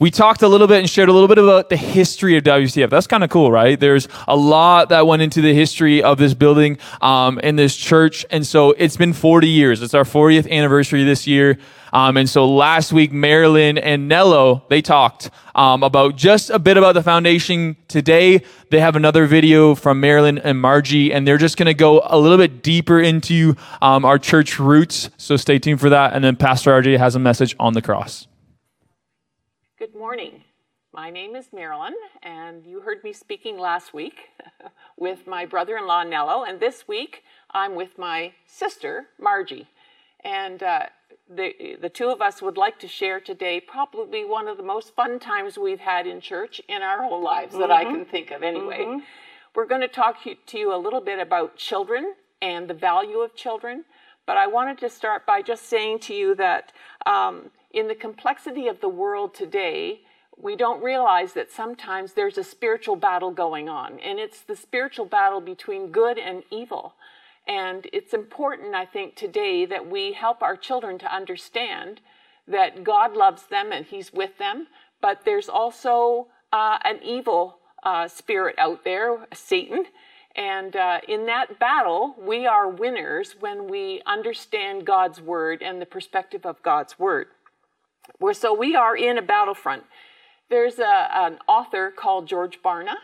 we talked a little bit and shared a little bit about the history of WCF. That's kind of cool, right? There's a lot that went into the history of this building um, and this church. And so it's been 40 years. It's our 40th anniversary this year. Um, and so last week, Marilyn and Nello, they talked um, about just a bit about the foundation. Today, they have another video from Marilyn and Margie, and they're just going to go a little bit deeper into um, our church roots. So stay tuned for that. And then Pastor RJ has a message on the cross. Good morning. My name is Marilyn, and you heard me speaking last week with my brother in law Nello, and this week I'm with my sister Margie. And uh, the, the two of us would like to share today probably one of the most fun times we've had in church in our whole lives mm-hmm. that I mm-hmm. can think of anyway. Mm-hmm. We're going to talk to you a little bit about children and the value of children, but I wanted to start by just saying to you that um, in the complexity of the world today, we don't realize that sometimes there's a spiritual battle going on, and it's the spiritual battle between good and evil. And it's important, I think, today that we help our children to understand that God loves them and He's with them, but there's also uh, an evil uh, spirit out there, Satan. And uh, in that battle, we are winners when we understand God's word and the perspective of God's word. We're, so we are in a battlefront. There's a, an author called George Barna.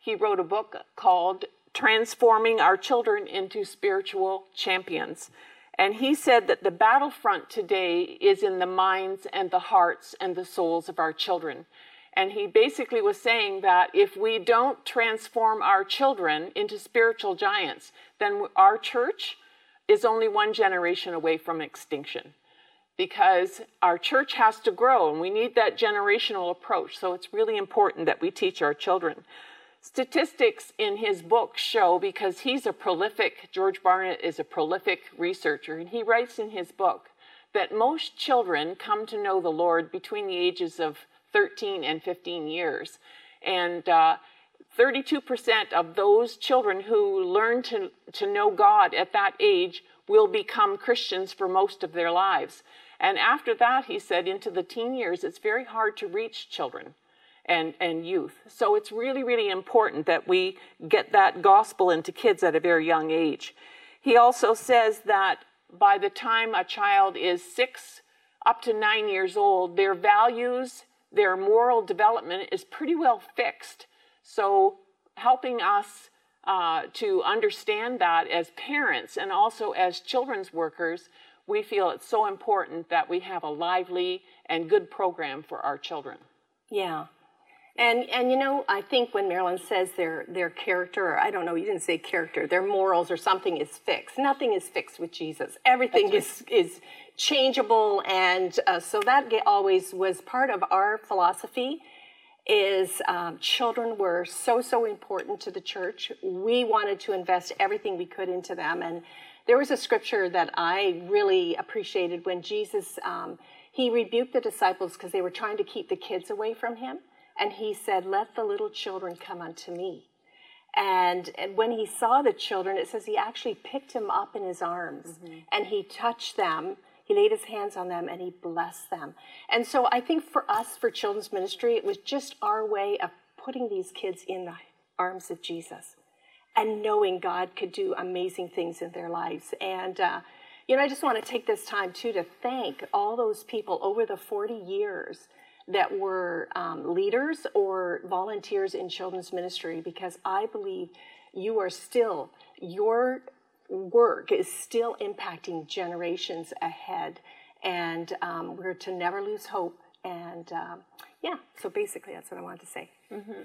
He wrote a book called transforming our children into spiritual champions. And he said that the battlefront today is in the minds and the hearts and the souls of our children. And he basically was saying that if we don't transform our children into spiritual giants, then our church is only one generation away from extinction. Because our church has to grow and we need that generational approach. So it's really important that we teach our children. Statistics in his book show, because he's a prolific, George Barna is a prolific researcher, and he writes in his book that most children come to know the Lord between the ages of 13 and 15 years. And uh, 32% of those children who learn to, to know God at that age will become Christians for most of their lives. And after that, he said, into the teen years, it's very hard to reach children and, and youth. So it's really, really important that we get that gospel into kids at a very young age. He also says that by the time a child is six up to nine years old, their values, their moral development is pretty well fixed. So helping us uh, to understand that as parents and also as children's workers, we feel it's so important that we have a lively and good program for our children. Yeah, and and you know, I think when Marilyn says their their character, or I don't know, you didn't say character, their morals or something is fixed. Nothing is fixed with Jesus. Everything right. is is changeable, and uh, so that always was part of our philosophy. Is um, children were so so important to the church. We wanted to invest everything we could into them, and there was a scripture that I really appreciated when Jesus um, he rebuked the disciples because they were trying to keep the kids away from him and he said, Let the little children come unto me. And, and when he saw the children, it says he actually picked them up in his arms mm-hmm. and he touched them. He laid his hands on them and he blessed them. And so I think for us, for children's ministry, it was just our way of putting these kids in the arms of Jesus and knowing God could do amazing things in their lives. And, uh, you know, I just want to take this time too to thank all those people over the 40 years that were um, leaders or volunteers in children's ministry because I believe you are still, your work is still impacting generations ahead. And um, we're to never lose hope. And um, yeah, so basically that's what I wanted to say. Mm-hmm.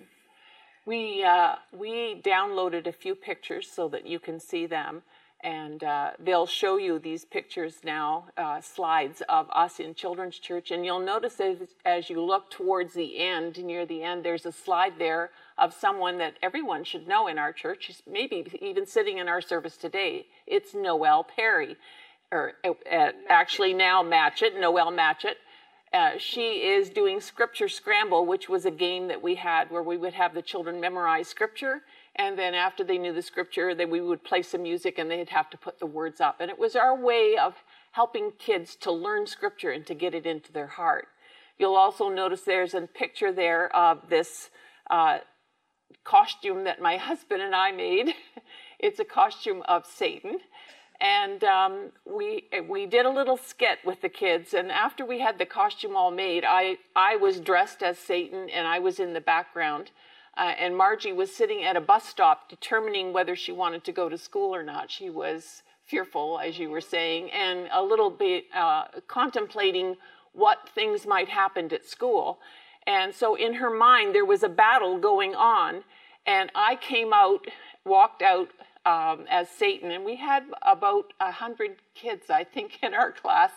We, uh, we downloaded a few pictures so that you can see them. And uh, they'll show you these pictures now, uh, slides of us in Children's Church. And you'll notice as, as you look towards the end, near the end, there's a slide there of someone that everyone should know in our church, maybe even sitting in our service today. It's Noelle Perry, or uh, actually now Matchett, Noelle Matchett. Uh, she is doing Scripture Scramble, which was a game that we had where we would have the children memorize Scripture and then after they knew the scripture, then we would play some music and they'd have to put the words up. And it was our way of helping kids to learn scripture and to get it into their heart. You'll also notice there's a picture there of this uh, costume that my husband and I made. it's a costume of Satan. And um, we we did a little skit with the kids. And after we had the costume all made, I I was dressed as Satan and I was in the background. Uh, and Margie was sitting at a bus stop determining whether she wanted to go to school or not. She was fearful, as you were saying, and a little bit uh, contemplating what things might happen at school. And so in her mind, there was a battle going on. And I came out, walked out um, as Satan, and we had about a hundred kids, I think, in our class.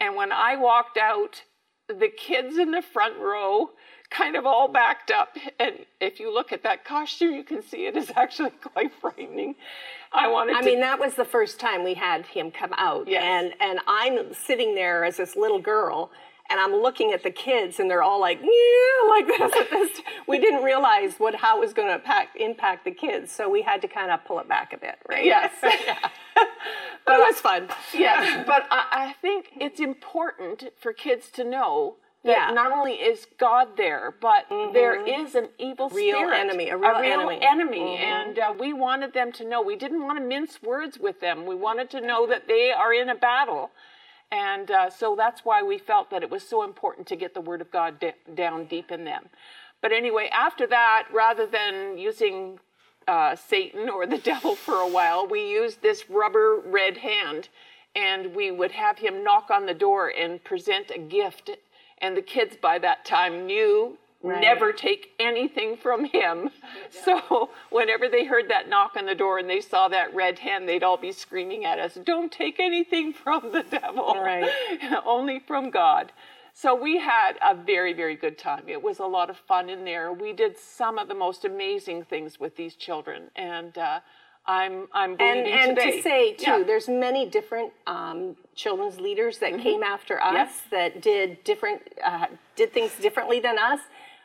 And when I walked out, the kids in the front row kind of all backed up. And if you look at that costume, you can see it is actually quite frightening. I wanted I to... mean, that was the first time we had him come out. Yes. And, and I'm sitting there as this little girl and I'm looking at the kids, and they're all like, like this, this. We didn't realize what how it was going to impact, impact the kids, so we had to kind of pull it back a bit, right? Yes. yeah. but it was fun. Yes, but I, I think it's important for kids to know that Yeah. not only is God there, but there is an evil Mm-hmm. Real spirit, enemy, a real enemy. enemy. Mhm. and uh, we wanted them to know. We didn't want to mince words with them. We wanted to know that they are in a battle, and uh, so that's why we felt that it was so important to get the Word of God d- down deep in them. But anyway, after that, rather than using uh, Satan or the devil for a while, we used this rubber red hand, and we would have him knock on the door and present a gift. And the kids by that time knew Right. never take anything from him. So whenever they heard that knock on the door and they saw that red hand, they'd all be screaming at us, "Don't take anything from the devil, Right. only from God." So we had a very, very good time. It was a lot of fun in there. We did some of the most amazing things with these children, and uh, I'm I'm and and today. to say too, Yeah. there's many different um, children's leaders that came after us Yes. that did different uh, did things differently than us.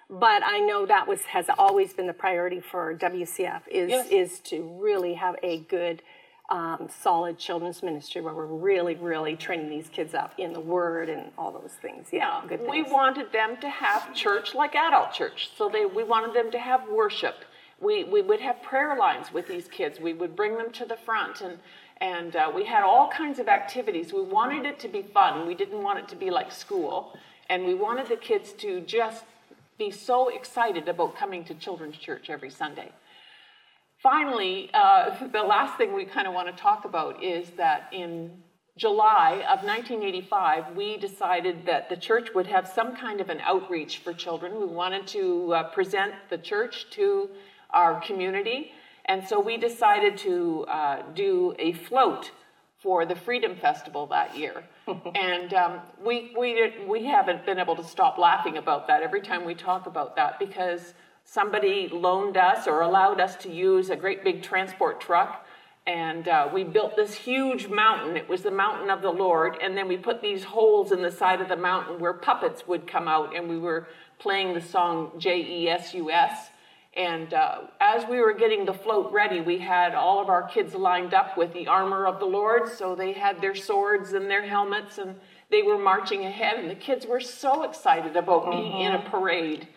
But I know that was has always been the priority for WCF is Yes. is to really have a good. Um, solid children's ministry where we're really, really training these kids up in the Word and all those things. Yeah, good we wanted them to have church like adult church. So they, we wanted them to have worship. We, we would have prayer lines with these kids. We would bring them to the front, and, and uh, we had all kinds of activities. We wanted it to be fun. We didn't want it to be like school. And we wanted the kids to just be so excited about coming to children's church every Sunday. Finally, uh, the last thing we kind of want to talk about is that in July of 1985, we decided that the church would have some kind of an outreach for children. We wanted to uh, present the church to our community, and so we decided to uh, do a float for the Freedom Festival that year. and um, we, we, we haven't been able to stop laughing about that every time we talk about that because somebody loaned us or allowed us to use a great big transport truck. And uh, we built this huge mountain. It was the mountain of the Lord. And then we put these holes in the side of the mountain where puppets would come out. And we were playing the song J E S U S. And uh, as we were getting the float ready, we had all of our kids lined up with the armor of the Lord. So they had their swords and their helmets, and they were marching ahead. And the kids were so excited about being in a parade.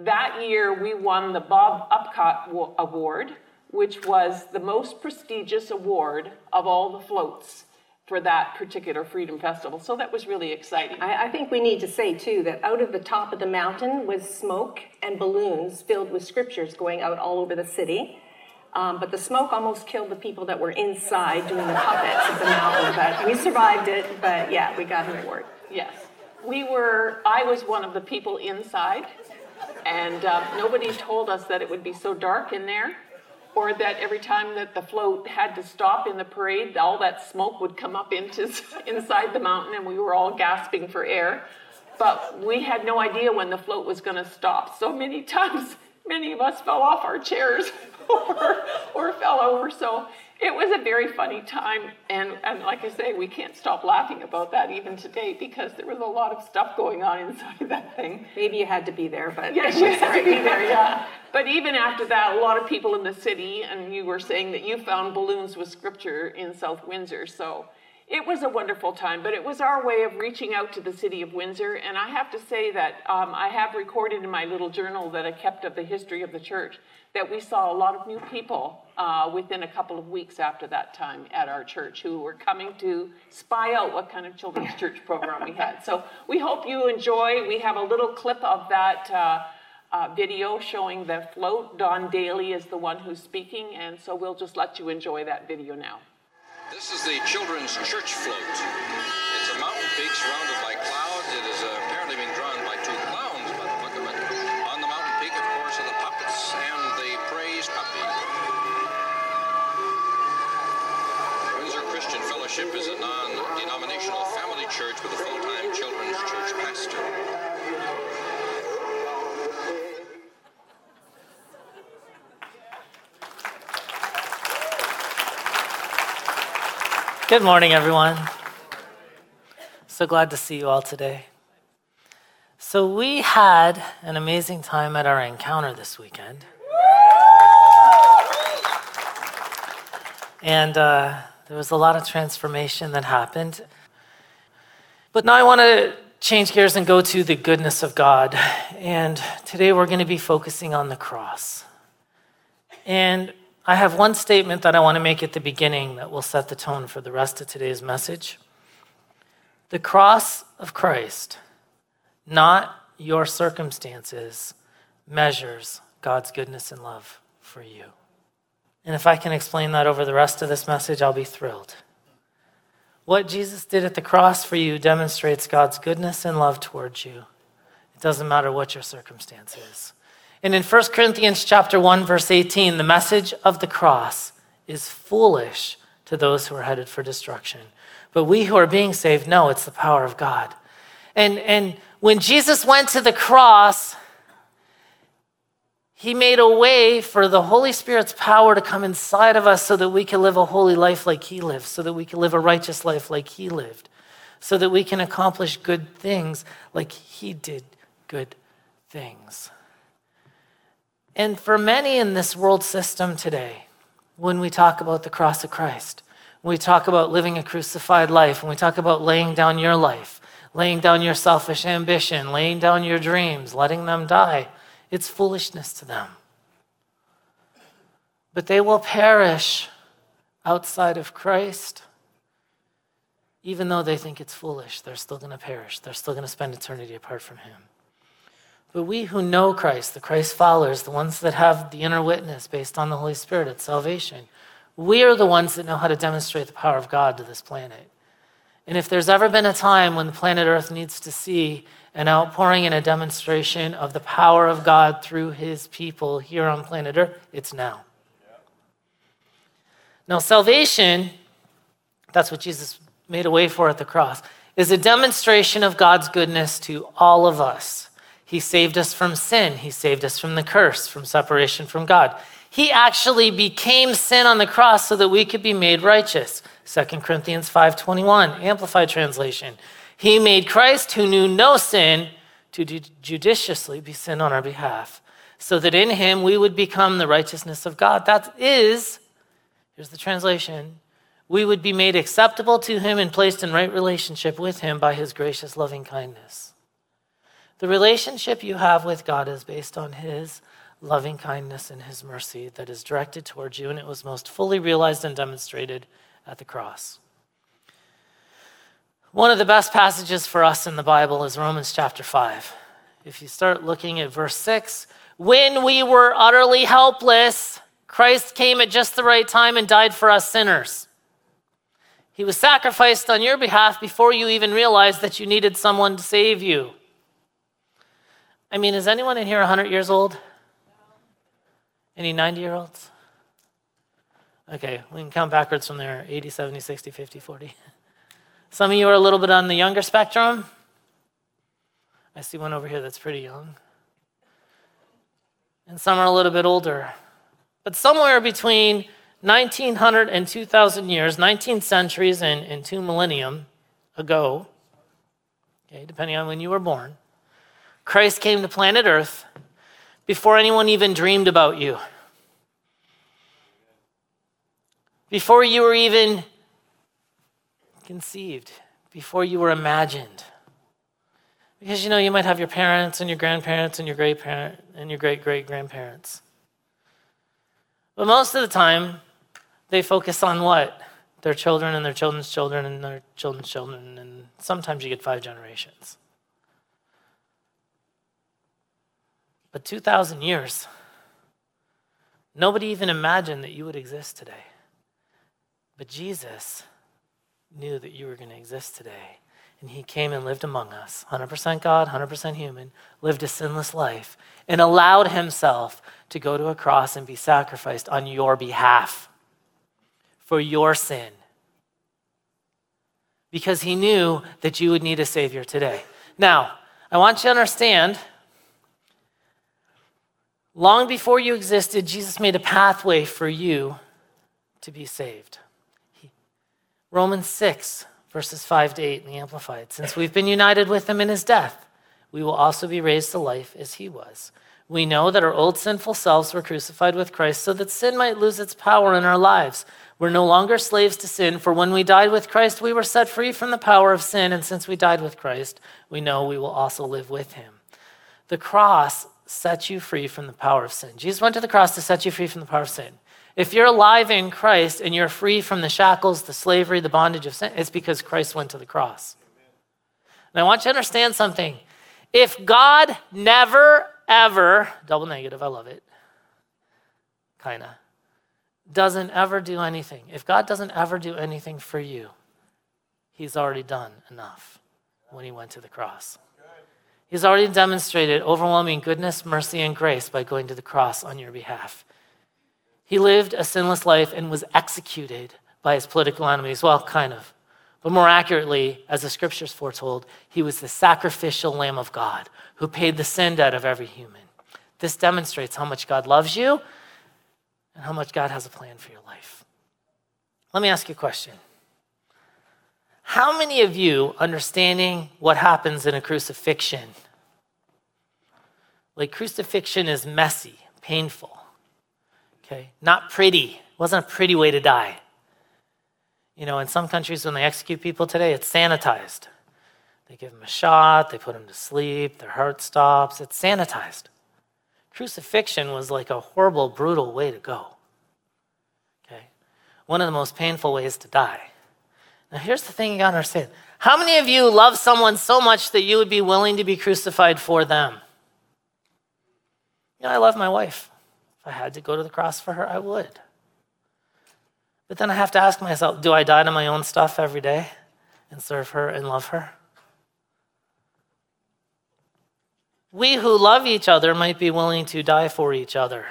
That year, we won the Bob Upcott Award, which was the most prestigious award of all the floats for that particular Freedom Festival. So that was really exciting. I, I think we need to say too that out of the top of the mountain was smoke and balloons filled with scriptures going out all over the city. Um, but the smoke almost killed the people that were inside doing the puppets at the mountain. But we survived it. But yeah, we got an award. Yes. We were, I was one of the people inside, and uh, nobody told us that it would be so dark in there. Or that every time that the float had to stop in the parade, all that smoke would come up into inside the mountain, and we were all gasping for air. But we had no idea when the float was going to stop. So many times, many of us fell off our chairs or, or fell over. So it was a very funny time. And, and like I say, we can't stop laughing about that even today because there was a lot of stuff going on inside that thing. Maybe you had to be there, but Yes, you had to be there, yeah. But even after that, a lot of people in the city, and you were saying that you found balloons with scripture in South Windsor. So it was a wonderful time, but it was our way of reaching out to the city of Windsor. And I have to say that um, I have recorded in my little journal that I kept of the history of the church that we saw a lot of new people uh, within a couple of weeks after that time at our church who were coming to spy out what kind of children's church program we had. So we hope you enjoy. We have a little clip of that. Uh, uh, video showing the float. Don Daly is the one who's speaking, and so we'll just let you enjoy that video now. This is the children's church float. It's a mountain peak surrounded by clouds. It is uh, apparently being drawn by two clowns by the look of it. On the mountain peak, of course, are the puppets and the praise puppy. Windsor Christian Fellowship is a non-denominational family church with a full-time Good morning, everyone. So glad to see you all today. So, we had an amazing time at our encounter this weekend. And uh, there was a lot of transformation that happened. But now I want to change gears and go to the goodness of God. And today we're going to be focusing on the cross. And I have one statement that I want to make at the beginning that will set the tone for the rest of today's message. The cross of Christ, not your circumstances, measures God's goodness and love for you. And if I can explain that over the rest of this message, I'll be thrilled. What Jesus did at the cross for you demonstrates God's goodness and love towards you. It doesn't matter what your circumstance is. And in 1 Corinthians chapter 1 verse 18, the message of the cross is foolish to those who are headed for destruction. But we who are being saved know it's the power of God. And and when Jesus went to the cross, he made a way for the Holy Spirit's power to come inside of us so that we can live a holy life like he lived, so that we can live a righteous life like he lived, so that we can accomplish good things like he did good things. And for many in this world system today, when we talk about the cross of Christ, when we talk about living a crucified life, when we talk about laying down your life, laying down your selfish ambition, laying down your dreams, letting them die, it's foolishness to them. But they will perish outside of Christ. Even though they think it's foolish, they're still going to perish. They're still going to spend eternity apart from Him. But we who know Christ, the Christ followers, the ones that have the inner witness based on the Holy Spirit at salvation, we are the ones that know how to demonstrate the power of God to this planet. And if there's ever been a time when the planet Earth needs to see an outpouring and a demonstration of the power of God through his people here on planet Earth, it's now. Now, salvation, that's what Jesus made a way for at the cross, is a demonstration of God's goodness to all of us. He saved us from sin, He saved us from the curse, from separation from God. He actually became sin on the cross so that we could be made righteous. 2 Corinthians 5:21, amplified translation. He made Christ who knew no sin to judiciously be sin on our behalf, so that in him we would become the righteousness of God. That is, here's the translation, we would be made acceptable to him and placed in right relationship with him by his gracious loving kindness. The relationship you have with God is based on his loving kindness and his mercy that is directed towards you, and it was most fully realized and demonstrated at the cross. One of the best passages for us in the Bible is Romans chapter 5. If you start looking at verse 6, when we were utterly helpless, Christ came at just the right time and died for us sinners. He was sacrificed on your behalf before you even realized that you needed someone to save you. I mean, is anyone in here 100 years old? Any 90 year olds? Okay, we can count backwards from there 80, 70, 60, 50, 40. Some of you are a little bit on the younger spectrum. I see one over here that's pretty young. And some are a little bit older. But somewhere between 1900 and 2000 years, 19 centuries and, and two millennium ago, okay, depending on when you were born, Christ came to planet Earth before anyone even dreamed about you. Before you were even conceived, before you were imagined. Because you know, you might have your parents and your grandparents and your great parent and your great great grandparents. But most of the time, they focus on what? Their children and their children's children and their children's children, and sometimes you get five generations. But 2,000 years, nobody even imagined that you would exist today. But Jesus knew that you were going to exist today. And he came and lived among us, 100% God, 100% human, lived a sinless life, and allowed himself to go to a cross and be sacrificed on your behalf for your sin. Because he knew that you would need a Savior today. Now, I want you to understand long before you existed, Jesus made a pathway for you to be saved. Romans 6, verses 5 to 8 in the Amplified. Since we've been united with him in his death, we will also be raised to life as he was. We know that our old sinful selves were crucified with Christ so that sin might lose its power in our lives. We're no longer slaves to sin, for when we died with Christ, we were set free from the power of sin. And since we died with Christ, we know we will also live with him. The cross sets you free from the power of sin. Jesus went to the cross to set you free from the power of sin. If you're alive in Christ and you're free from the shackles, the slavery, the bondage of sin, it's because Christ went to the cross. And I want you to understand something. If God never, ever, double negative, I love it, kind of, doesn't ever do anything, if God doesn't ever do anything for you, He's already done enough when He went to the cross. He's already demonstrated overwhelming goodness, mercy, and grace by going to the cross on your behalf. He lived a sinless life and was executed by his political enemies. Well, kind of. But more accurately, as the scriptures foretold, he was the sacrificial Lamb of God who paid the sin debt of every human. This demonstrates how much God loves you and how much God has a plan for your life. Let me ask you a question. How many of you, understanding what happens in a crucifixion, like crucifixion is messy, painful, Okay? Not pretty. It wasn't a pretty way to die. You know, in some countries, when they execute people today, it's sanitized. They give them a shot, they put them to sleep, their heart stops. It's sanitized. Crucifixion was like a horrible, brutal way to go. Okay? One of the most painful ways to die. Now, here's the thing you gotta understand. How many of you love someone so much that you would be willing to be crucified for them? You know, I love my wife. If I had to go to the cross for her, I would. But then I have to ask myself do I die to my own stuff every day and serve her and love her? We who love each other might be willing to die for each other.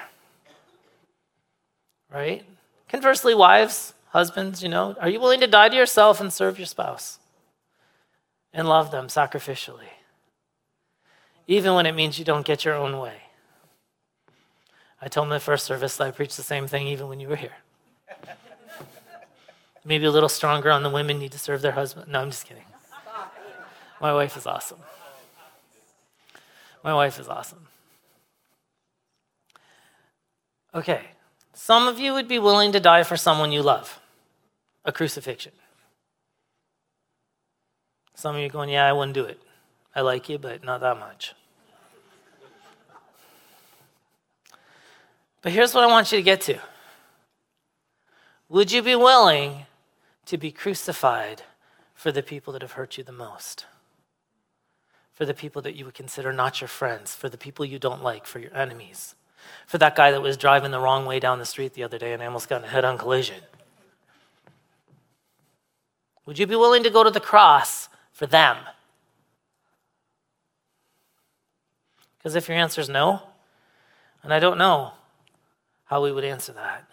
Right? Conversely, wives, husbands, you know, are you willing to die to yourself and serve your spouse and love them sacrificially? Even when it means you don't get your own way. I told him the first service that I preached the same thing even when you were here. Maybe a little stronger on the women need to serve their husband. No, I'm just kidding. My wife is awesome. My wife is awesome. Okay, some of you would be willing to die for someone you love, a crucifixion. Some of you going, yeah, I wouldn't do it. I like you, but not that much. But here's what I want you to get to Would you be willing to be crucified for the people that have hurt you the most? For the people that you would consider not your friends, for the people you don't like, for your enemies, for that guy that was driving the wrong way down the street the other day and almost got in a head on collision? Would you be willing to go to the cross for them? Because if your answer is no, and I don't know, how we would answer that.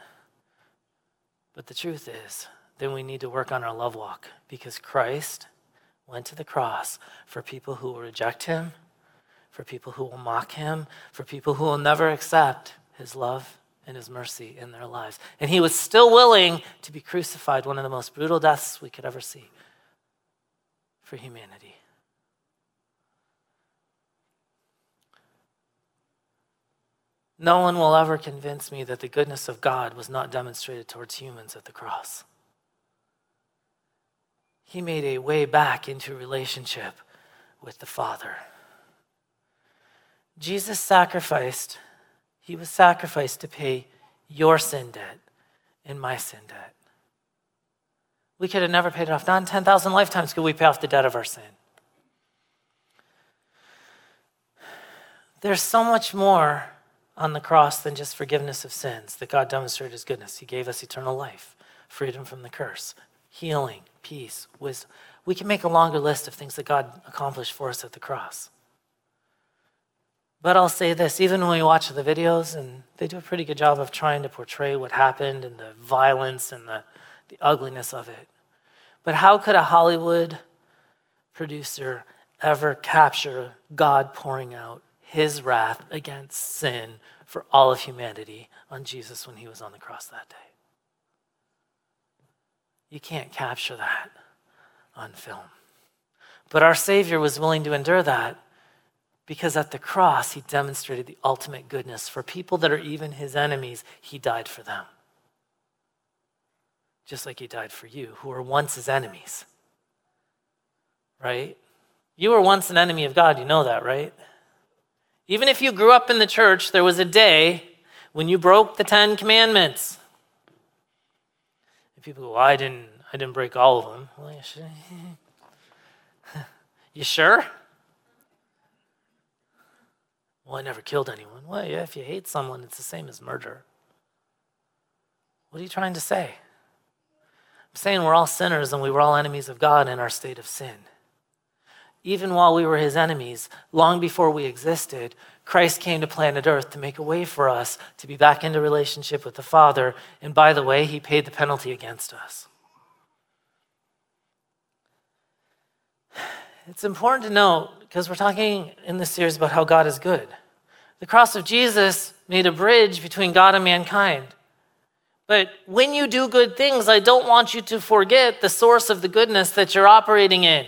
But the truth is, then we need to work on our love walk because Christ went to the cross for people who will reject him, for people who will mock him, for people who will never accept his love and his mercy in their lives. And he was still willing to be crucified, one of the most brutal deaths we could ever see for humanity. No one will ever convince me that the goodness of God was not demonstrated towards humans at the cross. He made a way back into relationship with the Father. Jesus sacrificed, he was sacrificed to pay your sin debt and my sin debt. We could have never paid it off. Not in 10,000 lifetimes could we pay off the debt of our sin. There's so much more on the cross than just forgiveness of sins that God demonstrated his goodness. He gave us eternal life, freedom from the curse, healing, peace, wisdom. We can make a longer list of things that God accomplished for us at the cross. But I'll say this even when we watch the videos, and they do a pretty good job of trying to portray what happened and the violence and the, the ugliness of it. But how could a Hollywood producer ever capture God pouring out his wrath against sin for all of humanity on Jesus when he was on the cross that day. You can't capture that on film. But our Savior was willing to endure that because at the cross, he demonstrated the ultimate goodness. For people that are even his enemies, he died for them. Just like he died for you, who were once his enemies. Right? You were once an enemy of God, you know that, right? Even if you grew up in the church, there was a day when you broke the Ten Commandments. And people go, well, I didn't, I didn't break all of them. Well, you, sure? you sure? Well, I never killed anyone. Well, yeah, if you hate someone, it's the same as murder. What are you trying to say? I'm saying we're all sinners and we were all enemies of God in our state of sin even while we were his enemies, long before we existed, Christ came to planet Earth to make a way for us to be back into relationship with the Father. And by the way, he paid the penalty against us. It's important to note, because we're talking in this series about how God is good. The cross of Jesus made a bridge between God and mankind. But when you do good things, I don't want you to forget the source of the goodness that you're operating in.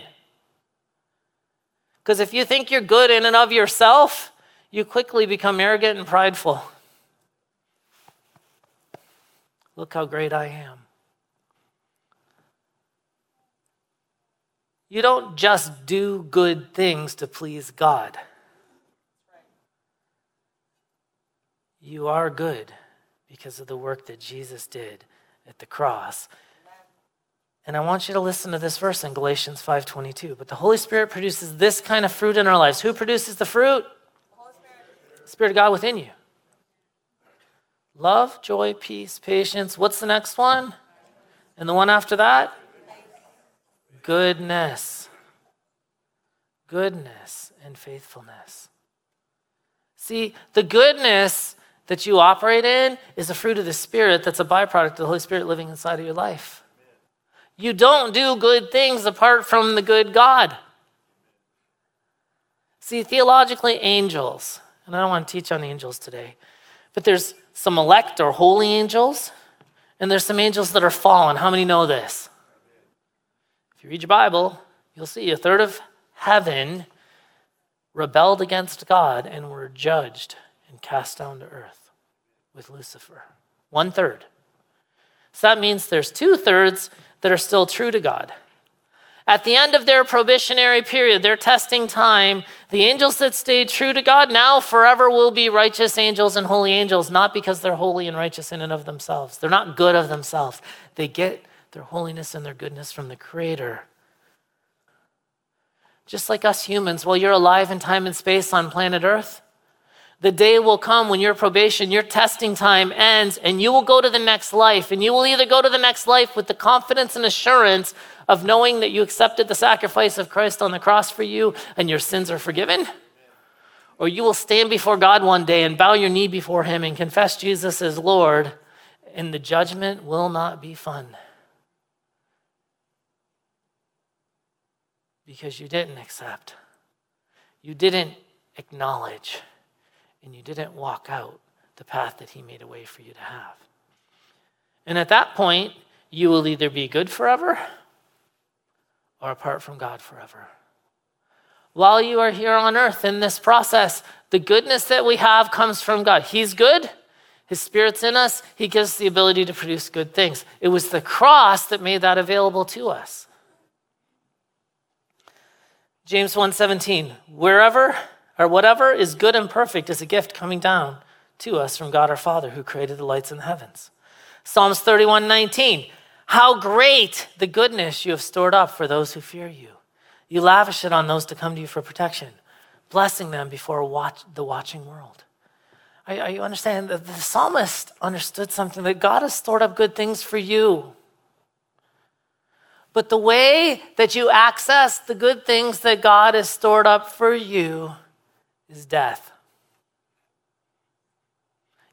Because if you think you're good in and of yourself, you quickly become arrogant and prideful. Look how great I am. You don't just do good things to please God. You are good because of the work that Jesus did at the cross and I want you to listen to this verse in Galatians 5:22. But the Holy Spirit produces this kind of fruit in our lives. Who produces the fruit? The Spirit of God within you. Love, joy, peace, patience. What's the next one? And the one after that? Goodness. Goodness and faithfulness. See, the goodness that you operate in is a fruit of the Spirit that's a byproduct of the Holy Spirit living inside of your life. You don't do good things apart from the good God. See, theologically, angels, and I don't want to teach on angels today, but there's some elect or holy angels, and there's some angels that are fallen. How many know this? You read your Bible, you'll see a third of heaven rebelled against God and were judged and cast down to earth with Lucifer. One third. So that means there's two thirds that are still true to God. At the end of their probationary period, their testing time, the angels that stayed true to God now forever will be righteous angels and holy angels, not because they're holy and righteous in and of themselves. They're not good of themselves. They get their holiness and their goodness from the Creator. Just like us humans, while you're alive in time and space on planet Earth, the day will come when your probation, your testing time ends, and you will go to the next life. And you will either go to the next life with the confidence and assurance of knowing that you accepted the sacrifice of Christ on the cross for you and your sins are forgiven, or you will stand before God one day and bow your knee before Him and confess Jesus as Lord and the judgment will not be fun. Because you didn't accept, you didn't acknowledge, and you didn't walk out the path that He made a way for you to have. And at that point, you will either be good forever or apart from God forever. While you are here on earth in this process, the goodness that we have comes from God. He's good. His spirit's in us. He gives us the ability to produce good things. It was the cross that made that available to us. James 1:17, wherever or whatever is good and perfect is a gift coming down to us from God our Father who created the lights in the heavens. Psalms 31:19, how great the goodness you have stored up for those who fear you. You lavish it on those to come to you for protection, blessing them before watch, the watching world. Are, are you understand that the psalmist understood something that God has stored up good things for you. But the way that you access the good things that God has stored up for you is death.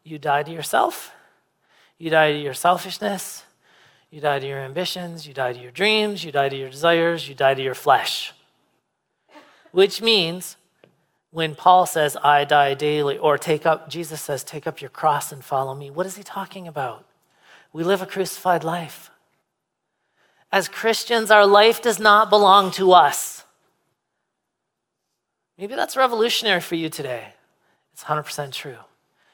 You die to yourself, you die to your selfishness, you die to your ambitions, you die to your dreams, you die to your desires, you die to your flesh. Which means when Paul says, I die daily, or take up, Jesus says, take up your cross and follow me, what is he talking about? We live a crucified life. As Christians, our life does not belong to us. Maybe that's revolutionary for you today. It's 100% true.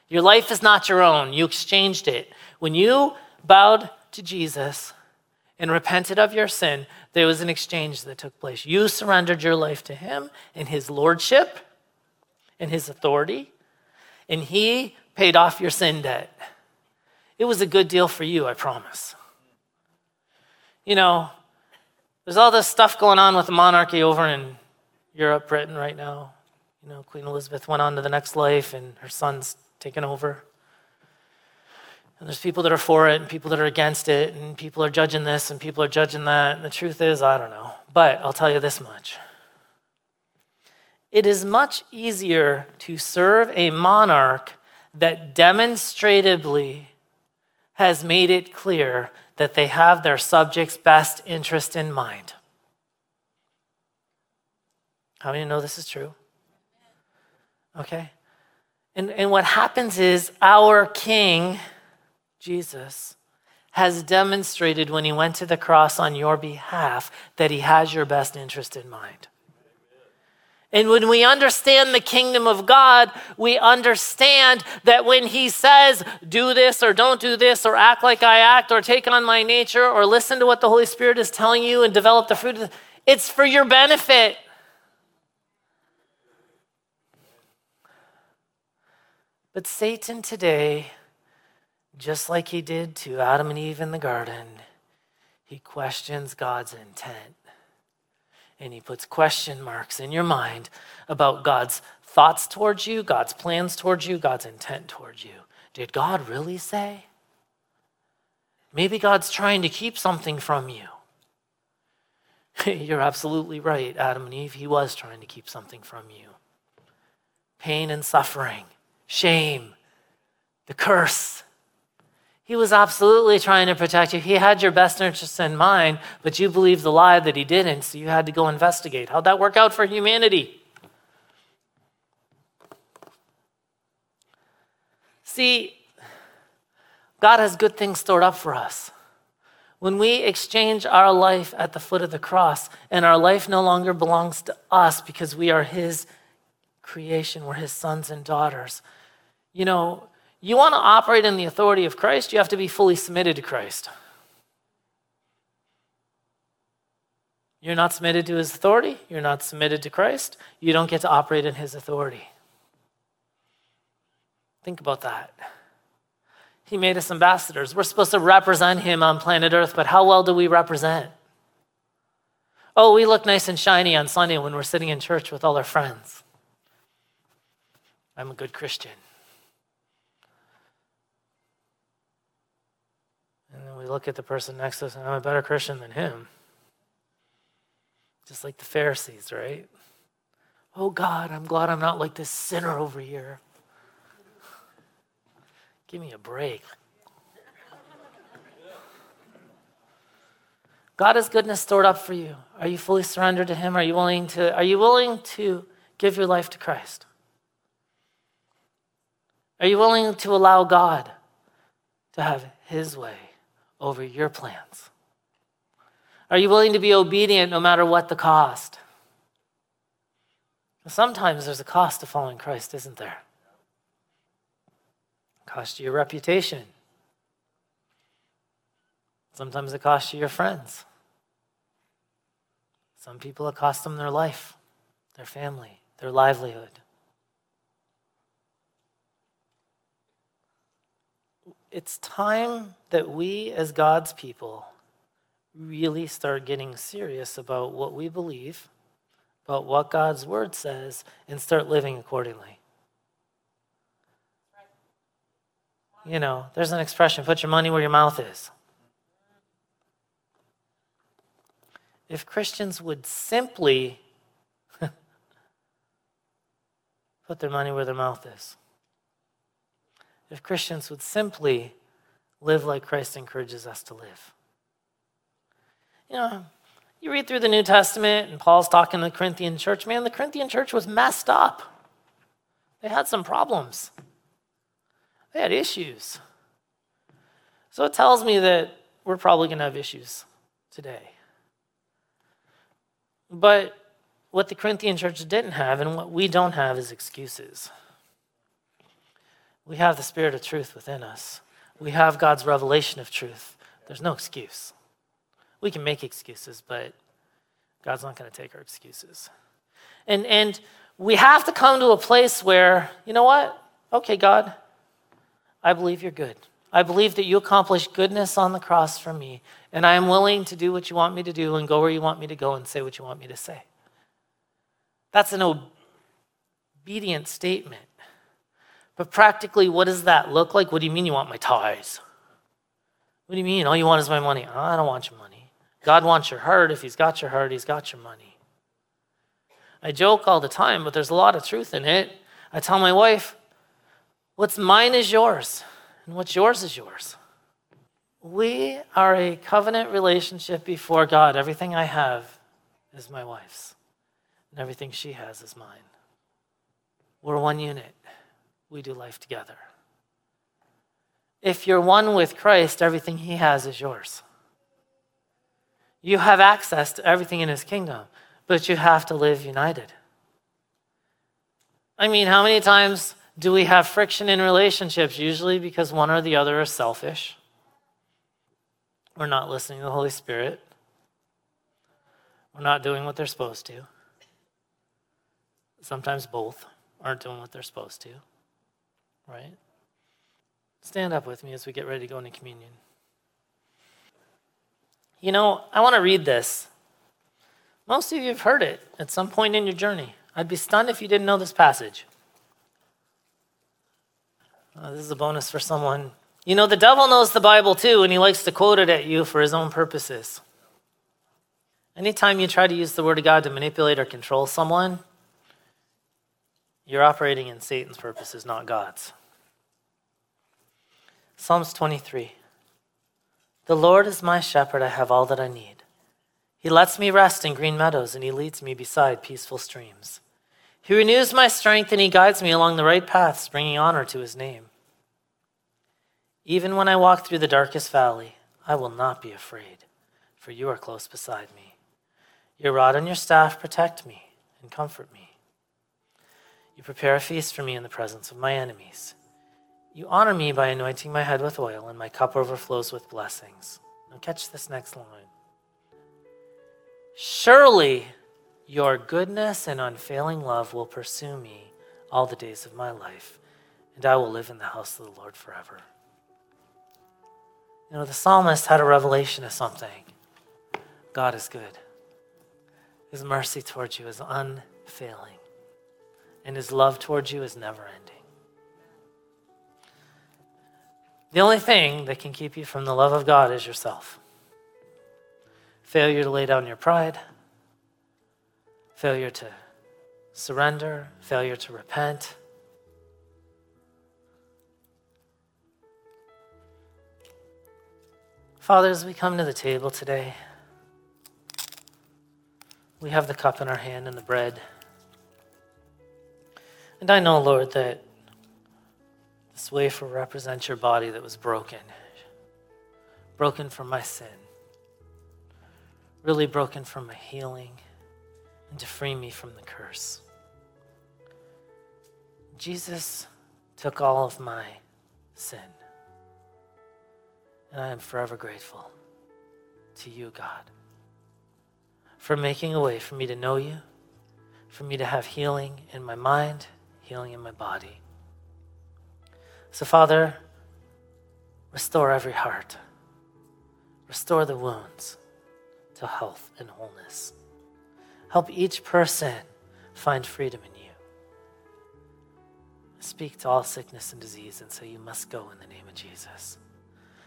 Your life is not your own. You exchanged it. When you bowed to Jesus and repented of your sin, there was an exchange that took place. You surrendered your life to Him in His lordship and His authority, and He paid off your sin debt. It was a good deal for you, I promise. You know, there's all this stuff going on with the monarchy over in Europe, Britain right now. You know, Queen Elizabeth went on to the next life, and her son's taken over. And there's people that are for it and people that are against it, and people are judging this and people are judging that. And the truth is, I don't know. But I'll tell you this much it is much easier to serve a monarch that demonstrably has made it clear that they have their subjects' best interest in mind. How many know this is true? Okay. And, and what happens is our king Jesus, has demonstrated when he went to the cross on your behalf that he has your best interest in mind. And when we understand the kingdom of God, we understand that when He says, do this or don't do this, or act like I act, or take on my nature, or listen to what the Holy Spirit is telling you and develop the fruit, it's for your benefit. But Satan today just like he did to Adam and Eve in the garden, he questions God's intent. And he puts question marks in your mind about God's thoughts towards you, God's plans towards you, God's intent towards you. Did God really say? Maybe God's trying to keep something from you. You're absolutely right, Adam and Eve. He was trying to keep something from you pain and suffering, shame, the curse. He was absolutely trying to protect you. He had your best interests in mind, but you believed the lie that he didn't, so you had to go investigate. How'd that work out for humanity? See, God has good things stored up for us. When we exchange our life at the foot of the cross and our life no longer belongs to us because we are His creation, we're His sons and daughters. You know, you want to operate in the authority of Christ, you have to be fully submitted to Christ. You're not submitted to his authority, you're not submitted to Christ, you don't get to operate in his authority. Think about that. He made us ambassadors. We're supposed to represent him on planet Earth, but how well do we represent? Oh, we look nice and shiny on Sunday when we're sitting in church with all our friends. I'm a good Christian. we look at the person next to us and I'm a better Christian than him. Just like the Pharisees, right? Oh God, I'm glad I'm not like this sinner over here. Give me a break. God has goodness stored up for you. Are you fully surrendered to Him? Are you willing to, are you willing to give your life to Christ? Are you willing to allow God to have His way? Over your plans? Are you willing to be obedient no matter what the cost? Sometimes there's a cost to following Christ, isn't there? It costs you your reputation. Sometimes it costs you your friends. Some people, it costs them their life, their family, their livelihood. It's time that we, as God's people, really start getting serious about what we believe, about what God's word says, and start living accordingly. You know, there's an expression put your money where your mouth is. If Christians would simply put their money where their mouth is, if Christians would simply live like Christ encourages us to live. You know, you read through the New Testament and Paul's talking to the Corinthian church. Man, the Corinthian church was messed up. They had some problems, they had issues. So it tells me that we're probably going to have issues today. But what the Corinthian church didn't have and what we don't have is excuses. We have the Spirit of truth within us, we have God's revelation of truth. There's no excuse. We can make excuses, but God's not going to take our excuses. And, and we have to come to a place where, you know what? Okay, God, I believe you're good. I believe that you accomplished goodness on the cross for me, and I am willing to do what you want me to do and go where you want me to go and say what you want me to say. That's an obedient statement. But practically, what does that look like? What do you mean you want my ties? What do you mean? All you want is my money. I don't want your money. God wants your heart. If He's got your heart, He's got your money. I joke all the time, but there's a lot of truth in it. I tell my wife, what's mine is yours and what's yours is yours. We are a covenant relationship before God. Everything I have is my wife's, and everything she has is mine. We're one unit, we do life together. If you're one with Christ, everything he has is yours. You have access to everything in his kingdom, but you have to live united. I mean, how many times do we have friction in relationships? Usually because one or the other is selfish. We're not listening to the Holy Spirit. We're not doing what they're supposed to. Sometimes both aren't doing what they're supposed to. Right? Stand up with me as we get ready to go into communion. You know, I want to read this. Most of you have heard it at some point in your journey. I'd be stunned if you didn't know this passage. Uh, this is a bonus for someone. You know, the devil knows the Bible too, and he likes to quote it at you for his own purposes. Anytime you try to use the Word of God to manipulate or control someone, you're operating in Satan's purposes, not God's. Psalms 23 The Lord is my shepherd, I have all that I need. He lets me rest in green meadows, and he leads me beside peaceful streams. He renews my strength and he guides me along the right paths, bringing honor to his name. Even when I walk through the darkest valley, I will not be afraid, for you are close beside me. Your rod and your staff protect me and comfort me. You prepare a feast for me in the presence of my enemies. You honor me by anointing my head with oil, and my cup overflows with blessings. Now, catch this next line. Surely your goodness and unfailing love will pursue me all the days of my life, and I will live in the house of the Lord forever. You know, the psalmist had a revelation of something God is good, His mercy towards you is unfailing, and His love towards you is never ending. The only thing that can keep you from the love of God is yourself. Failure to lay down your pride, failure to surrender, failure to repent. Father, as we come to the table today, we have the cup in our hand and the bread. And I know, Lord, that this wafer represents your body that was broken, broken for my sin, really broken for my healing, and to free me from the curse. Jesus took all of my sin. And I am forever grateful to you, God, for making a way for me to know you, for me to have healing in my mind, healing in my body. So, Father, restore every heart, restore the wounds to health and wholeness. Help each person find freedom in you. Speak to all sickness and disease and say, You must go in the name of Jesus.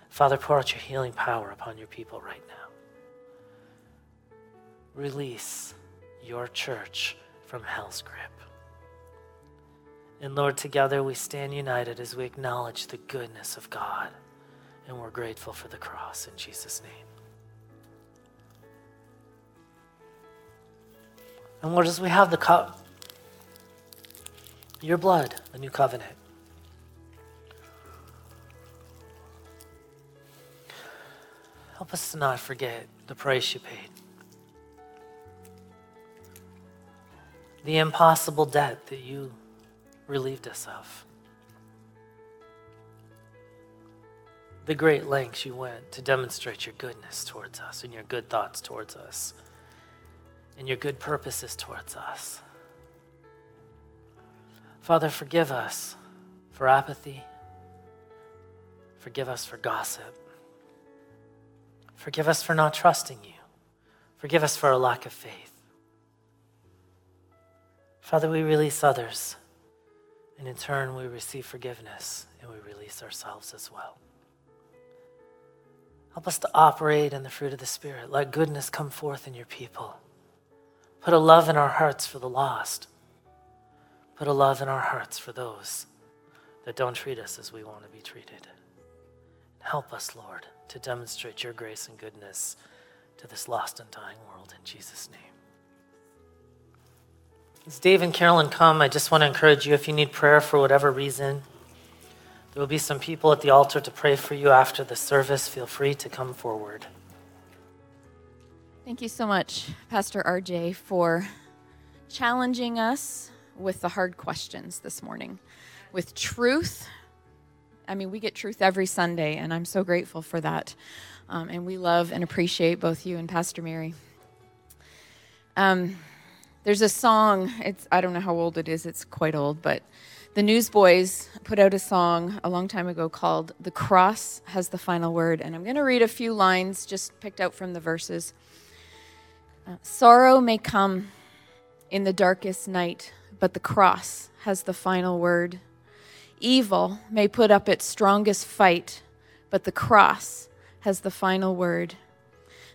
Father, pour out your healing power upon your people right now. Release your church from hell's grip. And Lord, together we stand united as we acknowledge the goodness of God. And we're grateful for the cross in Jesus' name. And Lord, as we have the cup, your blood, the new covenant. Help us to not forget the price you paid. The impossible debt that you relieved us of. The great lengths you went to demonstrate your goodness towards us and your good thoughts towards us and your good purposes towards us. Father, forgive us for apathy. Forgive us for gossip. Forgive us for not trusting you. Forgive us for our lack of faith. Father, we release others, and in turn, we receive forgiveness and we release ourselves as well. Help us to operate in the fruit of the Spirit. Let goodness come forth in your people. Put a love in our hearts for the lost. Put a love in our hearts for those that don't treat us as we want to be treated. Help us, Lord to demonstrate your grace and goodness to this lost and dying world in Jesus' name. As Dave and Carolyn come, I just want to encourage you if you need prayer for whatever reason, there will be some people at the altar to pray for you after the service. Feel free to come forward. Thank you so much, Pastor RJ, for challenging us with the hard questions this morning, with truth I mean, we get truth every Sunday, and I'm so grateful for that. Um, and we love and appreciate both you and Pastor Mary. Um, there's a song, it's, I don't know how old it is, it's quite old, but the Newsboys put out a song a long time ago called The Cross Has the Final Word. And I'm going to read a few lines just picked out from the verses. Uh, Sorrow may come in the darkest night, but the cross has the final word. Evil may put up its strongest fight, but the cross has the final word.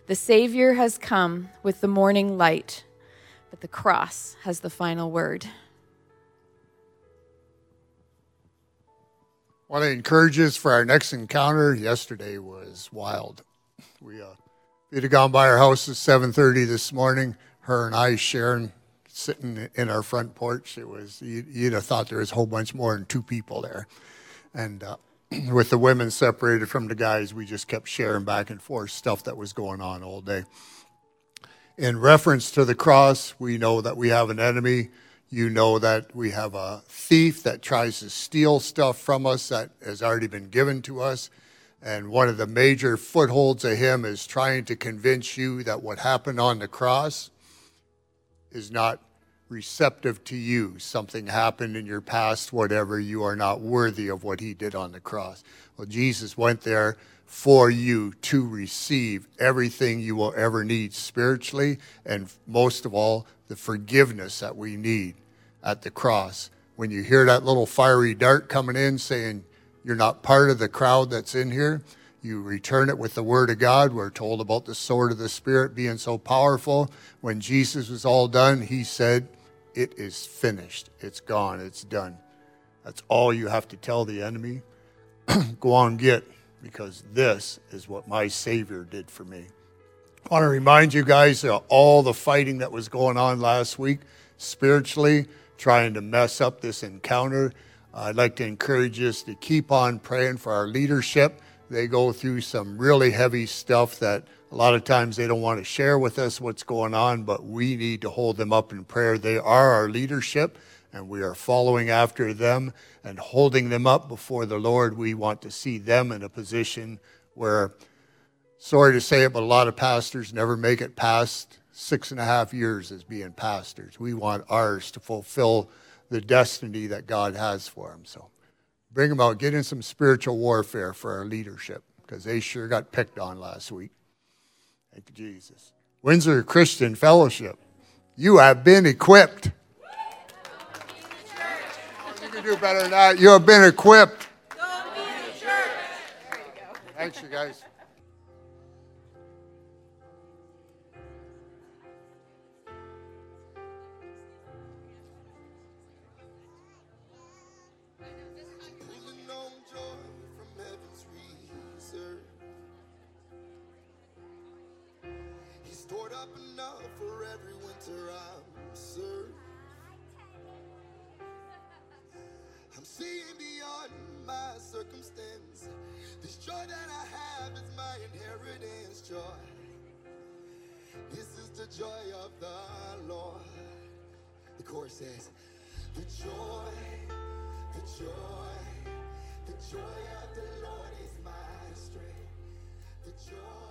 The Savior has come with the morning light, but the cross has the final word. Want to encourage us for our next encounter. Yesterday was wild. We uh, we'd have gone by our house at 7:30 this morning. Her and I sharing sitting in our front porch. It was you'd have thought there was a whole bunch more than two people there, and uh, with the women separated from the guys, we just kept sharing back and forth stuff that was going on all day. In reference to the cross, we know that we have an enemy. You know that we have a thief that tries to steal stuff from us that has already been given to us. And one of the major footholds of him is trying to convince you that what happened on the cross is not receptive to you. Something happened in your past, whatever, you are not worthy of what he did on the cross. Well, Jesus went there for you to receive everything you will ever need spiritually, and most of all, the forgiveness that we need at the cross. When you hear that little fiery dart coming in saying, You're not part of the crowd that's in here, you return it with the word of God. We're told about the sword of the Spirit being so powerful. When Jesus was all done, he said, it is finished. It's gone. It's done. That's all you have to tell the enemy. Go on, get, because this is what my Savior did for me. I want to remind you guys of all the fighting that was going on last week spiritually, trying to mess up this encounter. I'd like to encourage us to keep on praying for our leadership. They go through some really heavy stuff that a lot of times they don't want to share with us what's going on, but we need to hold them up in prayer. They are our leadership, and we are following after them and holding them up before the Lord. We want to see them in a position where sorry to say it, but a lot of pastors never make it past six and a half years as being pastors. We want ours to fulfill the destiny that God has for them. So bring them out, get in some spiritual warfare for our leadership because they sure got picked on last week. Thank you, Jesus. Windsor Christian Fellowship, you have been equipped. You can do better than that. You have been equipped. Thanks, you guys. Up enough for every winter I'm served. I'm seeing beyond my circumstance. This joy that I have is my inheritance joy. This is the joy of the Lord. The chorus says, The joy, the joy, the joy of the Lord is my strength. The joy.